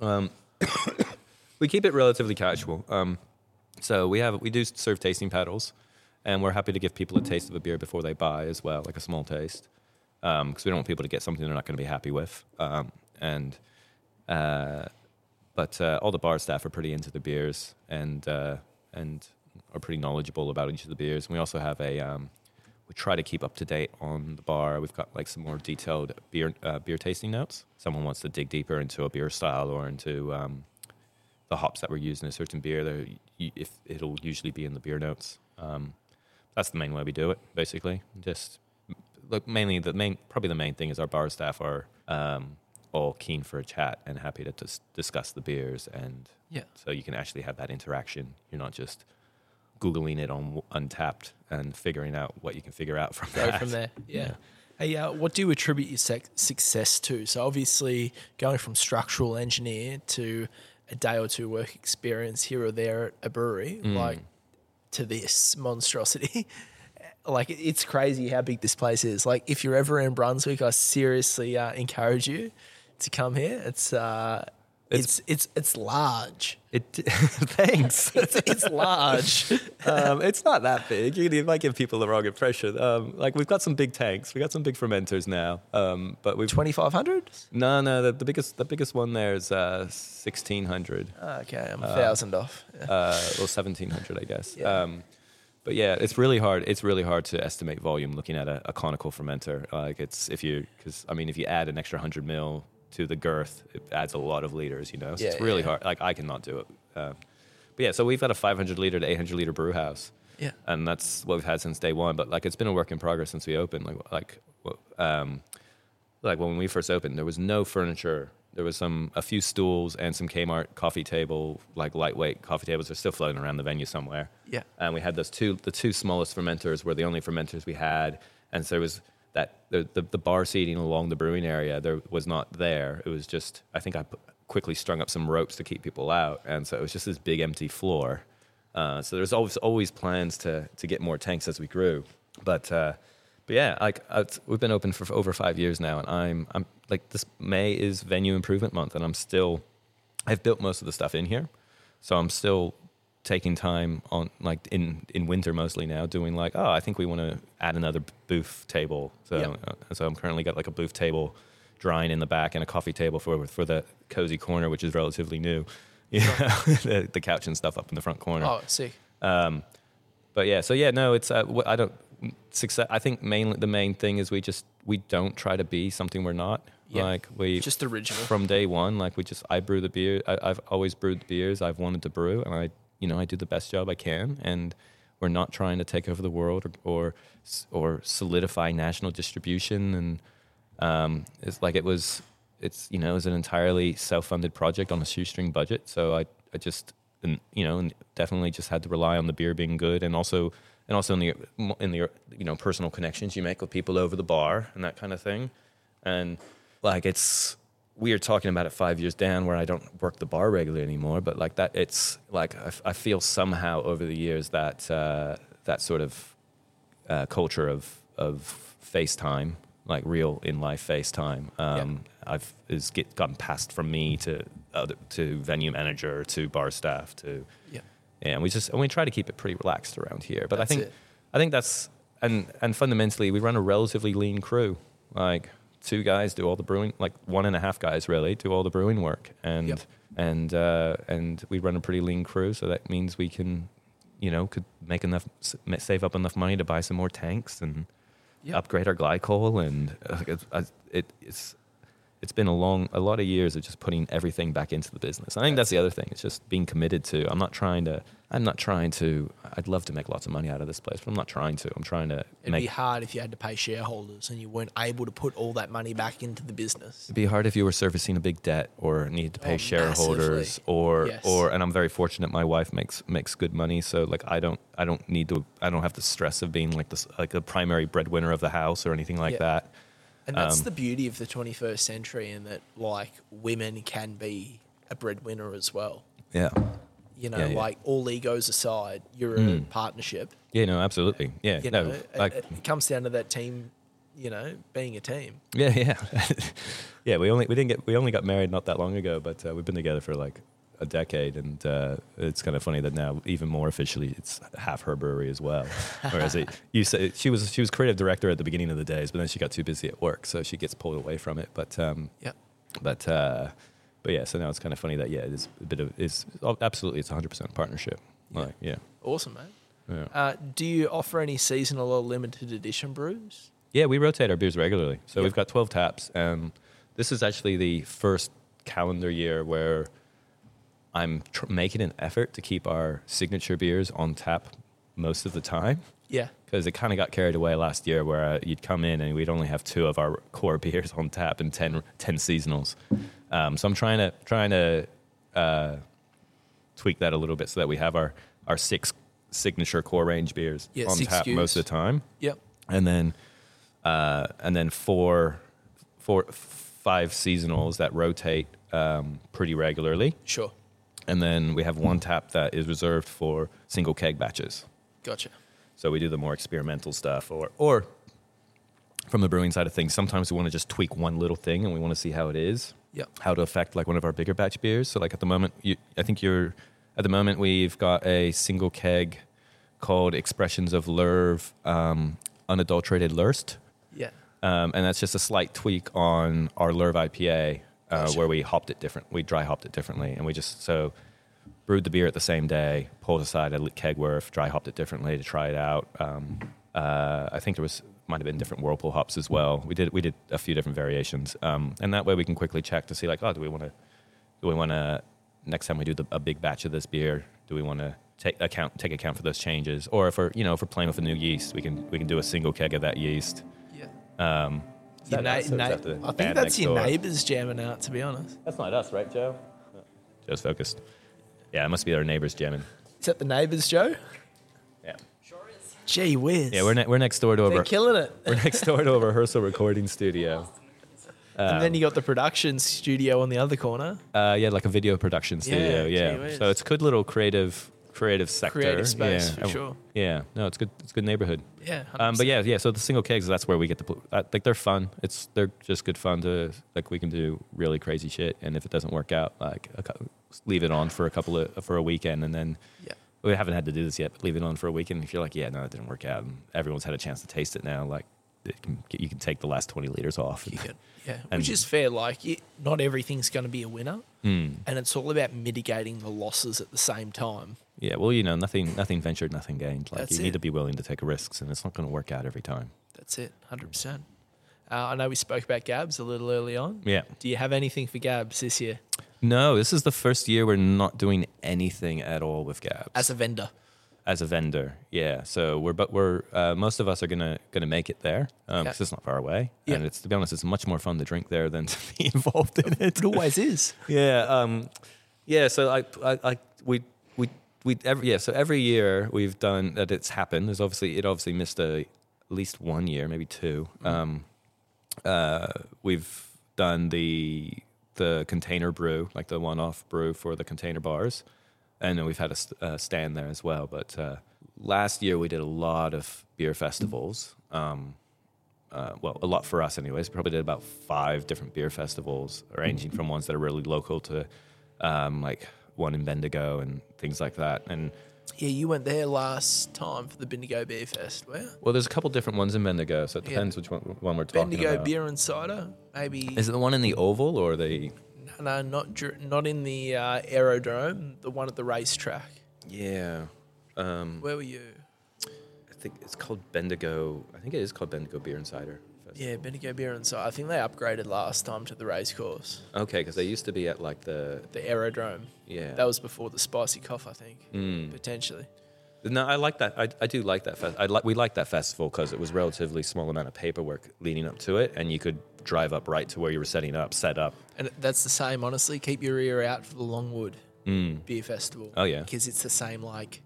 Um, we keep it relatively casual. Um, so we have we do serve tasting paddles, and we're happy to give people a taste of a beer before they buy as well, like a small taste, because we don't want people to get something they're not going to be happy with. Um, and uh, but uh, all the bar staff are pretty into the beers and uh, and are pretty knowledgeable about each of the beers. And we also have a um, we try to keep up to date on the bar. We've got like some more detailed beer uh, beer tasting notes. Someone wants to dig deeper into a beer style or into um, the hops that were used in a certain beer. If it'll usually be in the beer notes. Um, that's the main way we do it, basically. Just look mainly the main probably the main thing is our bar staff are um, all keen for a chat and happy to dis- discuss the beers and Yeah. so you can actually have that interaction. You're not just googling it on Untappd and figuring out what you can figure out from Go that. from there. Yeah. Yeah. Hey, uh, what do you attribute your sec- success to? So obviously, going from structural engineer to a day or two work experience here or there at a brewery, Mm. like to this monstrosity. like it's crazy how big this place is. Like if you're ever in Brunswick, I seriously uh, encourage you to come here. It's uh, it's, it's it's large. It, thanks. It's, it's large. um, it's not that big. You, you might give people the wrong impression. Um, like we've got some big tanks. We got some big fermenters now. Um, but we've Twenty five hundred. no, no. The, the biggest, the biggest one there is uh, sixteen hundred. Okay, I'm a thousand off. Yeah. uh, well, seventeen hundred, I guess. Yeah. Um, but yeah, it's really hard. It's really hard to estimate volume looking at a, a conical fermenter. Like it's if you because I mean if you add an extra hundred mil to the girth, it adds a lot of liters. You know, so Yeah, it's really yeah. hard. Like I cannot do it. Uh, but yeah, so we've got a five hundred liter to eight hundred liter brew house. Yeah. and that's what we've had since day one. But like, it's been a work in progress since we opened. Like, like, um, like when we first opened, there was no furniture. There was some a few stools and some Kmart coffee table, like lightweight coffee tables, are still floating around the venue somewhere. Yeah. And we had those two, the two smallest fermenters were the only fermenters we had, and so there was that the, the the bar seating along the brewing area there was not there. It was just I think I quickly strung up some ropes to keep people out, and so it was just this big empty floor. Uh, so there's always always plans to to get more tanks as we grew, but uh, but yeah, like uh, we've been open for over five years now, and I'm I'm like this May is venue improvement month, and I'm still I've built most of the stuff in here, so I'm still taking time on like in in winter mostly now doing like oh I think we want to add another booth table. So Yep. uh, so I'm currently got like a booth table drying in the back and a coffee table for for the cozy corner which is relatively new. Yeah, the, the couch and stuff up in the front corner. Oh, see Um, but yeah, so yeah, no, it's uh, I don't success. I think mainly the main thing is we just we don't try to be something we're not. Yeah. Like we Just original. from day one. Like we just I brew the beer. I, I've always brewed beers I've wanted to brew, and I you know I do the best job I can, and we're not trying to take over the world or or, or solidify national distribution. And um, it's like it was. It's you know it was an entirely self-funded project on a shoestring budget. So I I just and you know and definitely just had to rely on the beer being good, and also and also in the in the you know personal connections you make with people over the bar and that kind of thing, and like it's we are talking about it five years down where I don't work the bar regularly anymore, but like that, it's like I, f- I feel somehow over the years that uh, that sort of uh, culture of of FaceTime, like real in life FaceTime, um, I've is get gotten passed from me to other, to venue manager to bar staff to Yeah. yeah, and we just and we try to keep it pretty relaxed around here. But That's I think it. I think that's and and fundamentally we run a relatively lean crew. Like two guys do all the brewing, like one and a half guys really do all the brewing work, and Yep. and uh, and we run a pretty lean crew. So that means we can, you know, could make enough save up enough money to buy some more tanks and Yep. upgrade our glycol and uh, it, uh, it, it's it's been a long a lot of years of just putting everything back into the business. I think that's the other thing. It's just being committed to. I'm not trying to. I'm not trying to. I'd love to make lots of money out of this place, but I'm not trying to. I'm trying to It'd make. be hard if you had to pay shareholders and you weren't able to put all that money back into the business. It'd be hard if you were servicing a big debt or needed to pay Oh, shareholders massively. or Yes. or and I'm very fortunate my wife makes makes good money so like I don't I don't need to I don't have the stress of being like this like the primary breadwinner of the house or anything like that. And that's Um, the beauty of the 21st century, in that like women can be a breadwinner as well. Yeah. You know, Yeah, yeah. like all egos aside, you're a Mm. partnership. Yeah, no, absolutely. Yeah. You no, know, it- like it, comes down to that team. You know, being a team. Yeah, yeah, yeah. We only we didn't get we only got married not that long ago, but uh, we've been together for like a decade, and uh, it's kind of funny that now even more officially it's half her brewery as well. Whereas it, you said she was she was creative director at the beginning of the days, but then she got too busy at work, so she gets pulled away from it. But um, Yeah. but uh, but yeah, so now it's kind of funny that yeah, it is a bit of it's oh, absolutely it's 100 percent partnership. Yeah. Like yeah, Awesome, man. yeah. Uh, do you offer any seasonal or limited edition brews? Yeah, we rotate our beers regularly. So Yep. we've got 12 taps. And this is actually the first calendar year where I'm tr- making an effort to keep our signature beers on tap most of the time. Yeah. Because it kind of got carried away last year where uh, you'd come in and we'd only have two of our core beers on tap and 10, 10 seasonals. Um, so I'm trying to, trying to uh, tweak that a little bit so that we have our, our six signature core range beers Yeah, on tap SKUs. most of the time Yep. and then uh, and then four, four, five seasonals that rotate um, pretty regularly, Sure. And then we have one tap that is reserved for single keg batches. Gotcha. So we do the more experimental stuff, or or from the brewing side of things, sometimes we want to just tweak one little thing and we want to see how it is, Yeah. how to affect like one of our bigger batch beers. So like at the moment, you, I think you're at the moment we've got a single keg called Expressions of Lerv um, Unadulterated Lurst. Yeah. Um, and that's just a slight tweak on our Lerv IPA, uh, where we hopped it different. We dry hopped it differently, and we just so brewed the beer at the same day, pulled aside a keg worth, dry hopped it differently to try it out. Um, uh, I think there was might have been different whirlpool hops as well. We did we did a few different variations, um, and that way we can quickly check to see like, oh, do we want to do we want to next time we do the, a big batch of this beer, do we want to take account take account for those changes, or if we're you know if we're playing with a new yeast, we can we can do a single keg of that yeast. Yeah. Um, Your that na- us or is na- that I think that's your door? neighbours jamming out. To be honest, That's not us, right, Joe? Joe's focused. Yeah, it must be our neighbors jamming. is that the neighbours, Joe? Yeah, Gee whiz. yeah, we're ne- we're next door to They're a killing it. we're next door to a rehearsal recording studio. and then you got the production studio on the other corner. Uh, yeah, like a video production studio. gee Yeah, so it's a good little creative creative sector. Creative space, yeah. for sure. Yeah, no, it's good. It's a good neighborhood. Yeah. Um, but yeah, yeah. So the single kegs, that's where we get the uh, like they're fun. It's they're just good fun to like we can do really crazy shit. And if it doesn't work out, like a, leave it on for a couple of for a weekend, and then Yeah. we haven't had to do this yet, but leave it on for a weekend. if you're like, yeah, no, it didn't work out, and everyone's had a chance to taste it now, like it can, you can take the last 20 liters off. You can, yeah, And- which is fair. Like, it, not everything's going to be a winner, Mm. and it's all about mitigating the losses at the same time. Yeah, well, you know, nothing, nothing ventured, nothing gained. Like That's you need to be willing to take risks, and it's not going to work out every time. That's it, hundred percent. Uh, I know we spoke about Gabs a little early on. Yeah. Do you have anything for Gabs this year No, this is the first year we're not doing anything at all with Gabs as a vendor? As a vendor. Yeah, so we're but we're uh, most of us are gonna gonna make it there because Yeah. it's not far away, Yeah. and it's to be honest, it's much more fun to drink there than to be involved in it. It always is. Yeah, um, yeah. So I, I, I we, we, we, every, yeah. So every year we've done that. It's happened. There's obviously it obviously missed a, at least one year, maybe two. Um, uh, we've done the the container brew, like the one-off brew for the container bars, and then we've had a st- uh, stand there as well. But uh, last year we did a lot of beer festivals. Um, uh, well, a lot for us, anyways. Probably did about five different beer festivals, ranging from ones that are really local to um, like one in Bendigo and things like that. And Yeah, you went there last time for the Bendigo Beer Fest. Where well, there's a couple different ones in Bendigo, so it Yeah. depends which one, one we're talking Bendigo about. Bendigo Beer and Cider, maybe. Is it the one in the Oval or the? No, no, not dur- not in the uh, aerodrome. The one at the racetrack. Yeah, um, Where were you? I think it's called Bendigo. I think it is called Bendigo Beer and Cider. Festival. Yeah, Bendigo Beer and Cider. I think they upgraded last time to the race course, Okay, because they used to be at like the the aerodrome. yeah. That was before the spicy cough, I think, Mm. potentially. No, I like that. I, I do like that. Fe- I like we like that festival because it was relatively small amount of paperwork leading up to it, and you could drive up right to where you were setting up, set up. And that's the same, honestly. Keep your ear out for the Longwood Mm. Beer Festival. Oh, yeah. because it's the same. Like,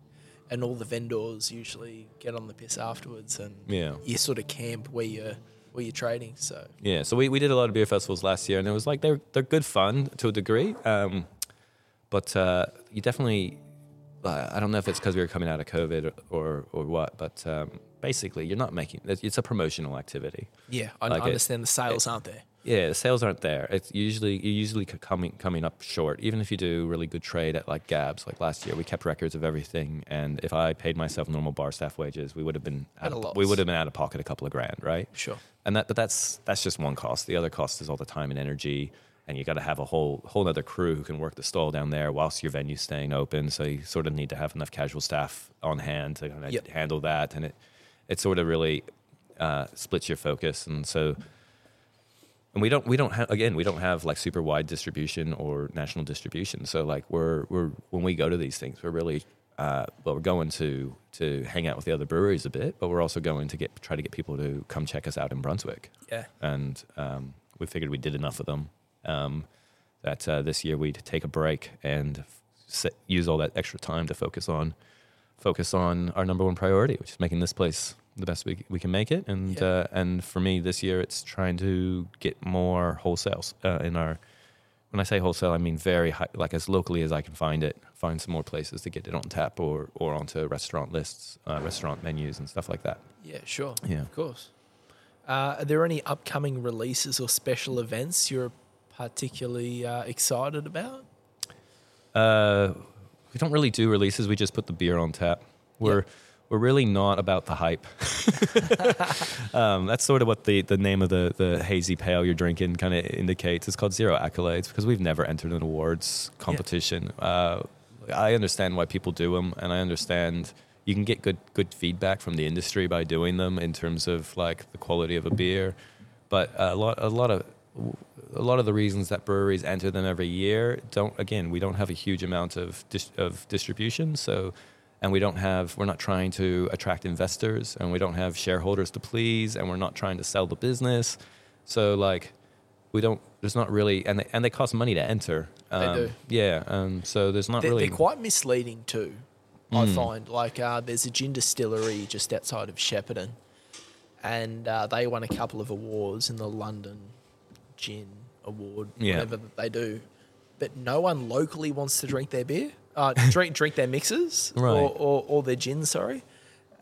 and all the vendors usually get on the piss afterwards, and Yeah, you sort of camp where you're where you're trading. So yeah. So we, we did a lot of beer festivals last year, and it was like they're they're good fun to a degree, um, but uh, you definitely. I don't know if it's because we were coming out of COVID or or what, but um, basically, you're not making. It's a promotional activity. yeah, I Like it- understand the sales aren't there. Yeah, the sales aren't there. It's usually you're usually coming coming up short. Even if you do really good trade at like Gabs, like last year, we kept records of everything. And if I paid myself normal bar staff wages, we would have been out of, we would have been out of pocket a couple of grand, right? Sure. And that, but that's that's just one cost. The other cost is all the time and energy, and you got to have a whole whole other crew who can work the stall down there whilst your venue's staying open. So you sort of need to have enough casual staff on hand to kind of Yep. handle that, and it it sort of really uh, splits your focus. And so, and we don't we don't have again we don't have like super wide distribution or national distribution. So like we're we're when we go to these things, we're really uh, well we're going to to hang out with the other breweries a bit, but we're also going to get try to get people to come check us out in Brunswick Yeah. and um, we figured we did enough of them um, that uh, this year we'd take a break and use all that extra time to focus on focus on our number one priority, which is making this place the best we, we can make it. And Yeah. uh, and for me this year, it's trying to get more wholesales uh, in our. When I say wholesale, I mean very high, like as locally as I can find it. Find some more places to get it on tap or or onto restaurant lists, uh, restaurant menus, and stuff like that. Yeah. Sure. Yeah. Of course. Uh, are there any upcoming releases or special events you're particularly uh, excited about? Uh, we don't really do releases. We just put the beer on tap. We're we're really not about the hype. um, that's sort of what the, the name of the, the hazy pale you're drinking kind of indicates. It's called Zero Accolades because we've never entered an awards competition. Uh, I understand why people do them, and I understand you can get good good feedback from the industry by doing them in terms of like the quality of a beer. But a lot a lot of a lot of the reasons that breweries enter them every year don't again we don't have a huge amount of dis- of distribution so and we don't have we're not trying to attract investors and we don't have shareholders to please and we're not trying to sell the business so like we don't there's not really and they, and they cost money to enter um, do. yeah um, so there's not They're, really they're quite misleading too. I Mm. find like uh, there's a gin distillery just outside of Shepparton, and uh, they won a couple of awards in the London Gin Award, Yeah. whatever that they do. But no one locally wants to drink their beer, uh, drink drink their mixes Right. or, or or their gin. Sorry,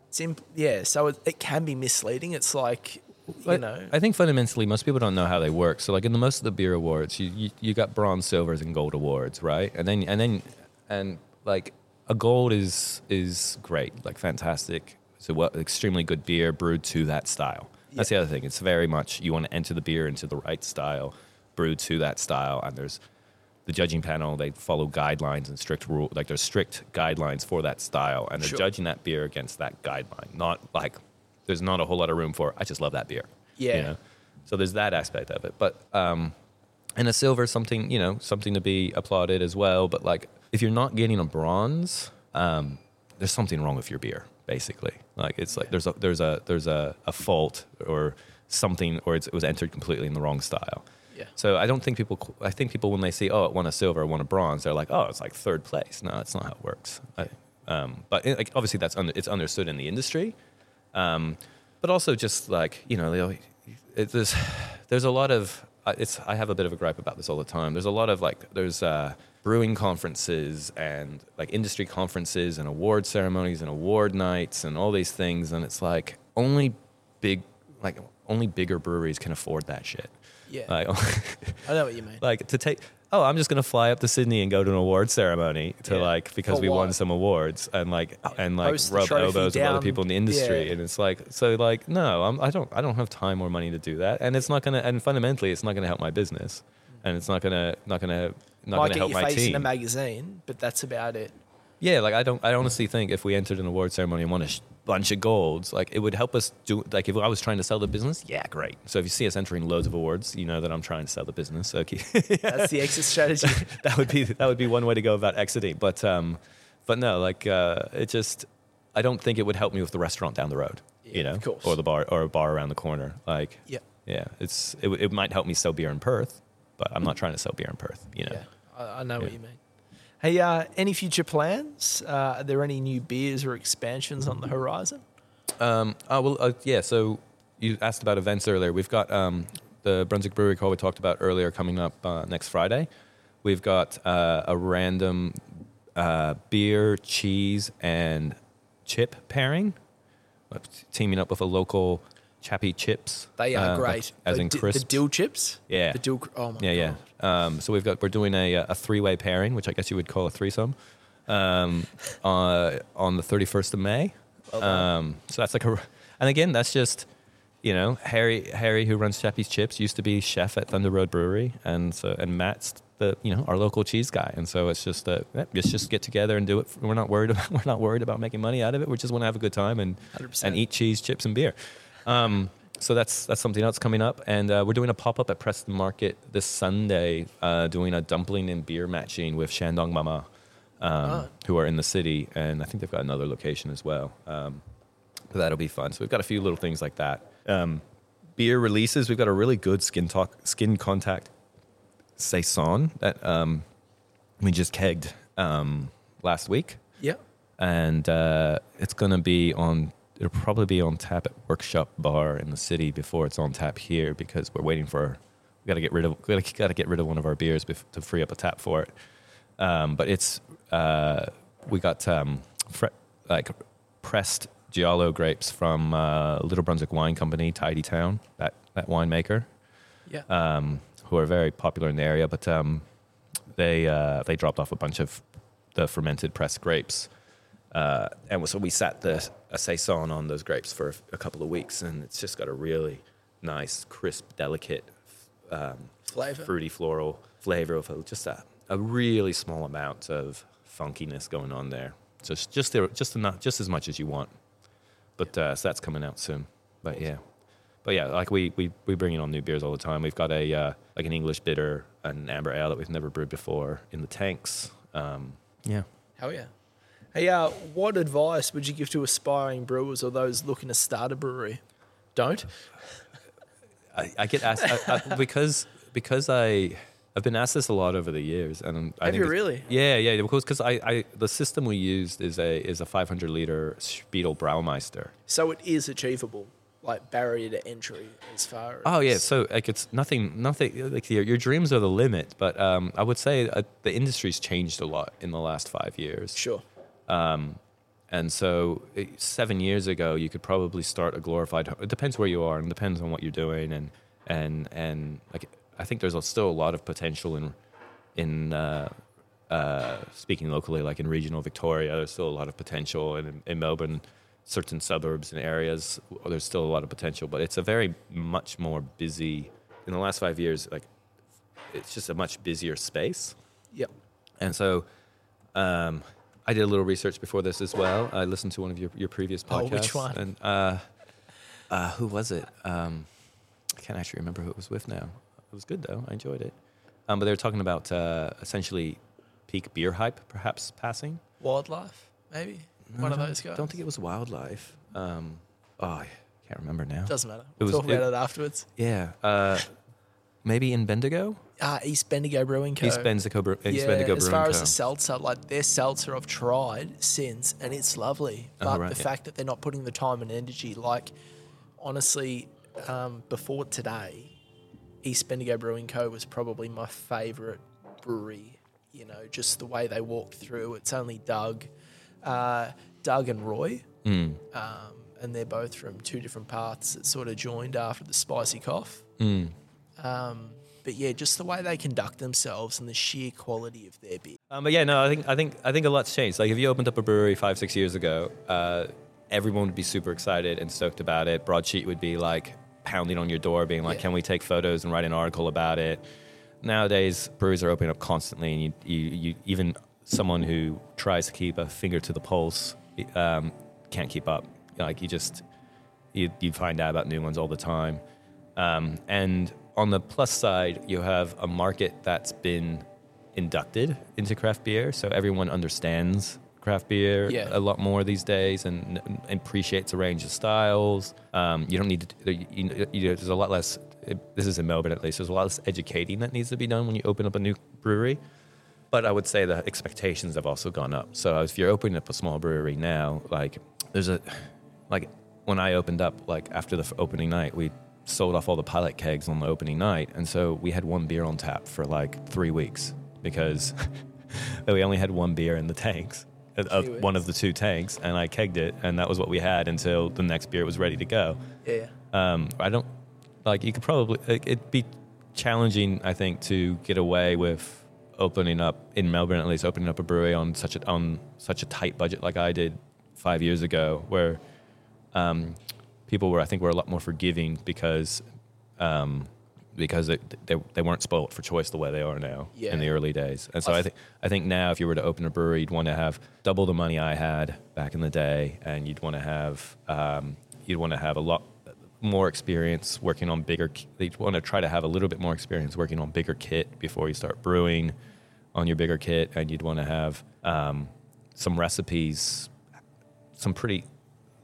it's imp- yeah. So it, it can be misleading. It's like you know, I think fundamentally, most people don't know how they work. So, like in the most of the beer awards, you, you, you got bronze, silvers, and gold awards, right? And then and then and like a gold is is great, like fantastic. It's a well, extremely good beer brewed to that style. That's Yeah. the other thing. It's very much you want to enter the beer into the right style, brewed to that style, and there's the judging panel. They follow guidelines and strict rule, like there's strict guidelines for that style, and they're Sure. judging that beer against that guideline. Not like there's not a whole lot of room for I just love that beer. Yeah. You know? So there's that aspect of it, but um, and a silver something you know something to be applauded as well. But like if you're not getting a bronze, um, there's something wrong with your beer. Basically, like it's like there's a there's a there's a, a fault or something, or it's, it was entered completely in the wrong style. Yeah. So I don't think people. I think people when they see oh it won a silver, it won a bronze, they're like oh it's like third place. No, that's not how it works. I, um, but it, like obviously that's under, it's understood in the industry, um, but also just like you know, it, there's there's a lot of it's. I have a bit of a gripe about this all the time. There's a lot of like there's uh, brewing conferences and like industry conferences and award ceremonies and award nights and all these things, and it's like only big like only bigger breweries can afford that shit. Yeah. Like, I know what you mean. like to take oh i'm just going to fly up to sydney and go to an award ceremony to Yeah. like because For we won some awards and like oh, and like Post rub elbows with other people in the industry yeah. and it's like so like no I'm, i don't i don't have time or money to do that and it's not going to and fundamentally it's not going to help my business and it's not going to not going to not going to get help your my face in a team magazine, but that's about it. yeah like i don't i honestly think if we entered an award ceremony and won a sh- bunch of golds like it would help us do like if i was trying to sell the business yeah great so if you see us entering loads of awards you know that i'm trying to sell the business okay That's the exit strategy. that would be that would be one way to go about exiting. But um, but no, like uh, it just I don't think it would help me with the restaurant down the road, Yeah, you know, of course. or the bar or a bar around the corner. Like Yeah. yeah, it's it, it might help me sell beer in Perth, but I'm not trying to sell beer in Perth, you know. Yeah, I, I know what you mean. Hey, uh, any future plans? Uh, are there any new beers or expansions on the horizon? Um, oh well, uh, yeah. So you asked about events earlier. We've got um, the Brunswick Brewery Call we talked about earlier coming up uh, next Friday. We've got uh, a random uh, beer, cheese, and chip pairing, teaming up with a local Chappie Chips. They are uh, like- great. as The in crisps. The dill chips. Yeah. The dill. Oh my Yeah, god. yeah. Um, so we've got we're doing a a three way pairing, which I guess you would call a threesome, um, uh, on the thirty first of May. Well. Um, so that's like a, and again, that's just you know Harry Harry who runs Chappie's Chips used to be chef at Thunder Road Brewery, and so and Matt's the you know our local cheese guy, and so it's just uh, yeah, let's just get together and do it. We're not worried about we're not worried about making money out of it. We just want to have a good time and 100%. and eat cheese, chips, and beer. Um, so that's that's something else coming up, and uh, we're doing a pop up at Preston Market this Sunday, uh, doing a dumpling and beer matching with Shandong Mama, um, Ah. who are in the city, and I think they've got another location as well. Um, but that'll be fun. So we've got a few little things like that. Um, beer releases. We've got a really good skin talk, skin contact saison that um, we just kegged um, last week Yeah. and uh, it's going to be on it'll probably be on tap at workshop bar in the city before it's on tap here because we're waiting for we got to get rid of we got to get rid of one of our beers bef- to free up a tap for it um, but it's uh, we got um, fre- like pressed giallo grapes from uh, little brunswick wine company tidy town that that winemaker Yeah. um, who are very popular in the area. But um, they uh, they dropped off a bunch of the fermented pressed grapes, uh, and so we sat the a saison on those grapes for a couple of weeks, and it's just got a really nice, crisp, delicate, um, Flavor. fruity, floral flavor of just a, a really small amount of funkiness going on there. Just just there, just enough, just as much as you want. But uh, so that's coming out soon. But yeah, but yeah, like we we we bring in on new beers all the time. We've got a uh, like an English bitter, an amber ale that we've never brewed before in the tanks. Um, yeah. Hell yeah. Hey, uh, what advice would you give to aspiring brewers or those looking to start a brewery? Don't. I, I get asked I, I, because because I I've been asked this a lot over the years, and I Have think you really? Yeah, yeah. Because because I, I the system we used is a is a 500 liter Speidel Braumeister. So it is achievable, like barrier to entry as far as. Oh yeah, so like it's nothing, nothing. Like your, your dreams are the limit, but um, I would say uh, the industry's changed a lot in the last five years. Sure. And so eh, seven years ago, you could probably start a glorified. It depends where you are, and depends on what you're doing, and and and like I think there's a, still a lot of potential in in uh, uh, speaking locally, like in regional Victoria, there's still a lot of potential, and in, in Melbourne, certain suburbs and areas, there's still a lot of potential. But it's a very much more busy. In the last five years, like it's just a much busier space. Yep. And so um, I did a little research before this as well. I listened to one of your, your previous podcasts. Oh, which one? And uh, uh, who was it? Um, I can't actually remember who it was with now. It was good though. I enjoyed it. Um, but they were talking about uh, essentially peak beer hype perhaps passing. Wildlife, maybe one of those guys. Don't think it was wildlife. Um, oh, I can't remember now. Doesn't matter. We'll was- talk about it- it, afterwards. yeah. Maybe in Bendigo? Uh, East Bendigo Brewing Co. East Bendigo, Bre- East yeah, Bendigo as Brewing far as Co. the seltzer, like their seltzer, I've tried since, and it's lovely. Oh, But right, the yeah. fact that they're not putting the time and energy, like honestly, um, before today, East Bendigo Brewing Co. was probably my favourite brewery. You know, just the way they walk through. It's only Doug, uh, Doug and Roy, Mm. um, and they're both from two different paths that sort of joined after the spicy cough. Mm. Um, but yeah, just the way they conduct themselves and the sheer quality of their beer. Um, but yeah, no, I think I think I think a lot's changed. Like if you opened up a brewery five six years ago, uh, everyone would be super excited and stoked about it. Broadsheet would be like pounding on your door, being like, Yeah. "Can we take photos and write an article about it?" Nowadays, breweries are opening up constantly, and you, you, you even someone who tries to keep a finger to the pulse um, can't keep up. Like you just you, you find out about new ones all the time. Um, and on the plus side, you have a market that's been inducted into craft beer, so everyone understands craft beer Yeah. a lot more these days and, and appreciates a range of styles. Um, you don't need to. You, you, you, there's a lot less. This is in Melbourne at least. There's a lot less educating that needs to be done when you open up a new brewery. But I would say the expectations have also gone up. So if you're opening up a small brewery now, like there's a like when I opened up, like after the opening night, we sold off all the pilot kegs on the opening night, and so we had one beer on tap for like three weeks because we only had one beer in the tanks. Of one of the two tanks, and I kegged it, and that was what we had until the next beer was ready to go. Yeah. Um, I don't like you could probably it, it'd be challenging, I think, to get away with opening up in Melbourne at least opening up a brewery on such a on such a tight budget like I did five years ago, where um, people were I think were a lot more forgiving because um, because it, they they weren't spoiled for choice the way they are now Yeah. in the early days, and so I think I think now if you were to open a brewery, you'd want to have double the money I had back in the day, and you'd want to have um, you'd want to have a lot more experience working on bigger. You'd want to try to have a little bit more experience working on bigger kit before you start brewing on your bigger kit, and you'd want to have um, some recipes, some pretty,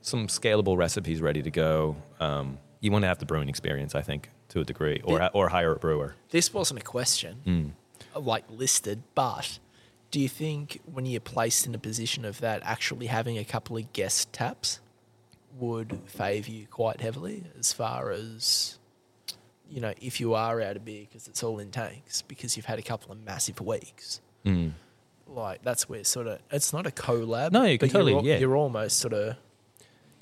some scalable recipes ready to go. Um, you want to have the brewing experience, I think, to a degree, or or hire a brewer. This wasn't a question, Mm. like listed, but do you think when you're placed in a position of that, actually having a couple of guest taps would favour you quite heavily as far as, you know, if you are out of beer because it's all in tanks because you've had a couple of massive weeks? Mm. Like, that's where sort of, it's not a collab. No, you can but you're totally, yeah. You're almost sort of,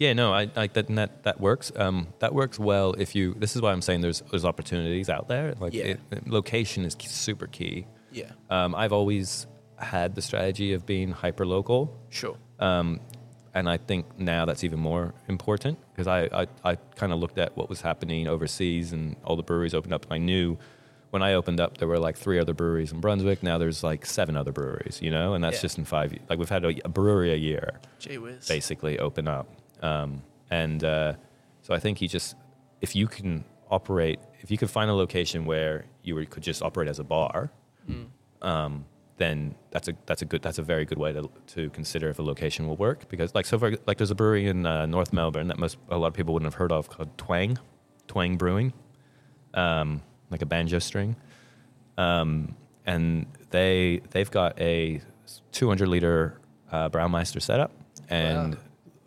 Yeah, no, I like that. That that works. Um, that works well if you. This is why I'm saying there's there's opportunities out there. Like Yeah. it, location is super key. yeah, Um, I've always had the strategy of being hyper local. sure. Um, and I think now that's even more important because I, I, I kind of looked at what was happening overseas and all the breweries opened up. And I knew when I opened up, there were like three other breweries in Brunswick. Now there's like seven other breweries, you know, and that's Yeah. just in five. Like we've had a, a brewery a year basically open up. Um, and uh, so I think you just, if you can operate, if you could find a location where you were, could just operate as a bar, Mm. um, then that's a that's a good that's a very good way to to consider if a location will work. Because like so far like there's a brewery in uh, North Melbourne that most a lot of people wouldn't have heard of called Twang, Twang Brewing, um, like a banjo string, um, and they they've got a 200 liter uh, Braumeister setup. And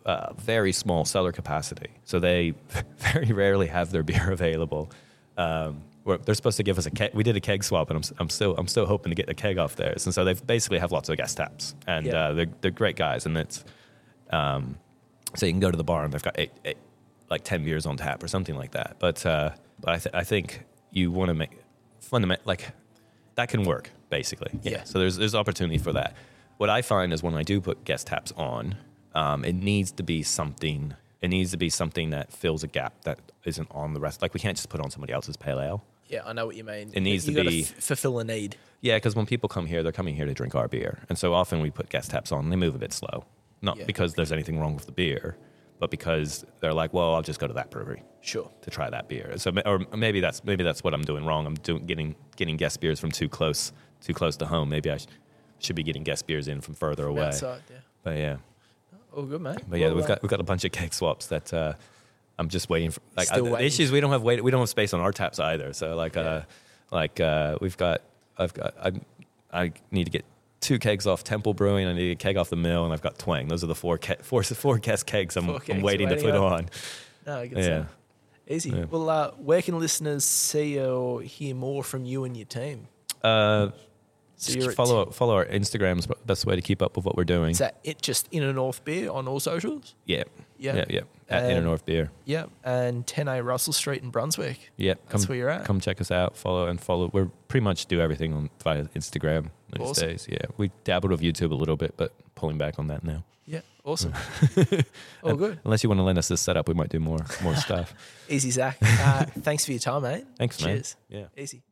uh, very small cellar capacity, so they very rarely have their beer available. Um, they're supposed to give us a keg. We did a keg swap, and I'm, I'm still I'm still hoping to get the keg off theirs. And so they basically have lots of guest taps, and Yeah. uh, they're they're great guys. And it's um, so you can go to the bar and they've got eight, eight, like ten beers on tap or something like that. But uh, but I th- I think you want to make fundament like that can work. basically. Yeah. Yeah. So there's there's opportunity for that. What I find is when I do put guest taps on, um, it needs to be something. It needs to be something that fills a gap that isn't on the rest. Like we can't just put on somebody else's pale ale. Yeah, I know what you mean. It needs you to be- f- fulfill a need. Yeah, because when people come here, they're coming here to drink our beer, and so often we put guest taps on. They move a bit slow, not Yeah. because there's anything wrong with the beer, but because they're like, well, I'll just go to that brewery Sure. to try that beer. So, or maybe that's maybe that's what I'm doing wrong. I'm doing getting getting guest beers from too close too close to home. Maybe I sh- should be getting guest beers in from further away. Outside, yeah. But yeah, All good, mate. but yeah, Well, we've uh, got we've got a bunch of keg swaps that uh, I'm just waiting for. Like I, Still the waiting. issue is we don't have wait, we don't have space on our taps either. So like uh, like uh, we've got I've got I I need to get two kegs off Temple Brewing. I need a keg off the mill, and I've got Twang. Those are the four ke- four four guest kegs I'm, Four I'm kegs waiting to waiting put up. on. No, good Yeah. stuff. Easy. Well, uh, where can listeners see or hear more from you and your team? Uh, So just you're at- follow follow our Instagram is the best way to keep up with what we're doing. Is that it? Just Inner North Beer on all socials? yeah, Yeah. yeah, yeah. At Um, Inner North Beer. Yeah. And 10A Russell Street in Brunswick. Yeah, come That's where you're at. come check us out. Follow and follow. We're pretty much do everything on via Instagram these Awesome. days. Yeah, we dabbled with YouTube a little bit, but pulling back on that now. Yeah. Awesome. all good. Unless you want to lend us this setup, we might do more more stuff. Easy, Zack. Uh, thanks for your time, mate. Thanks, man. Cheers. Yeah. Easy.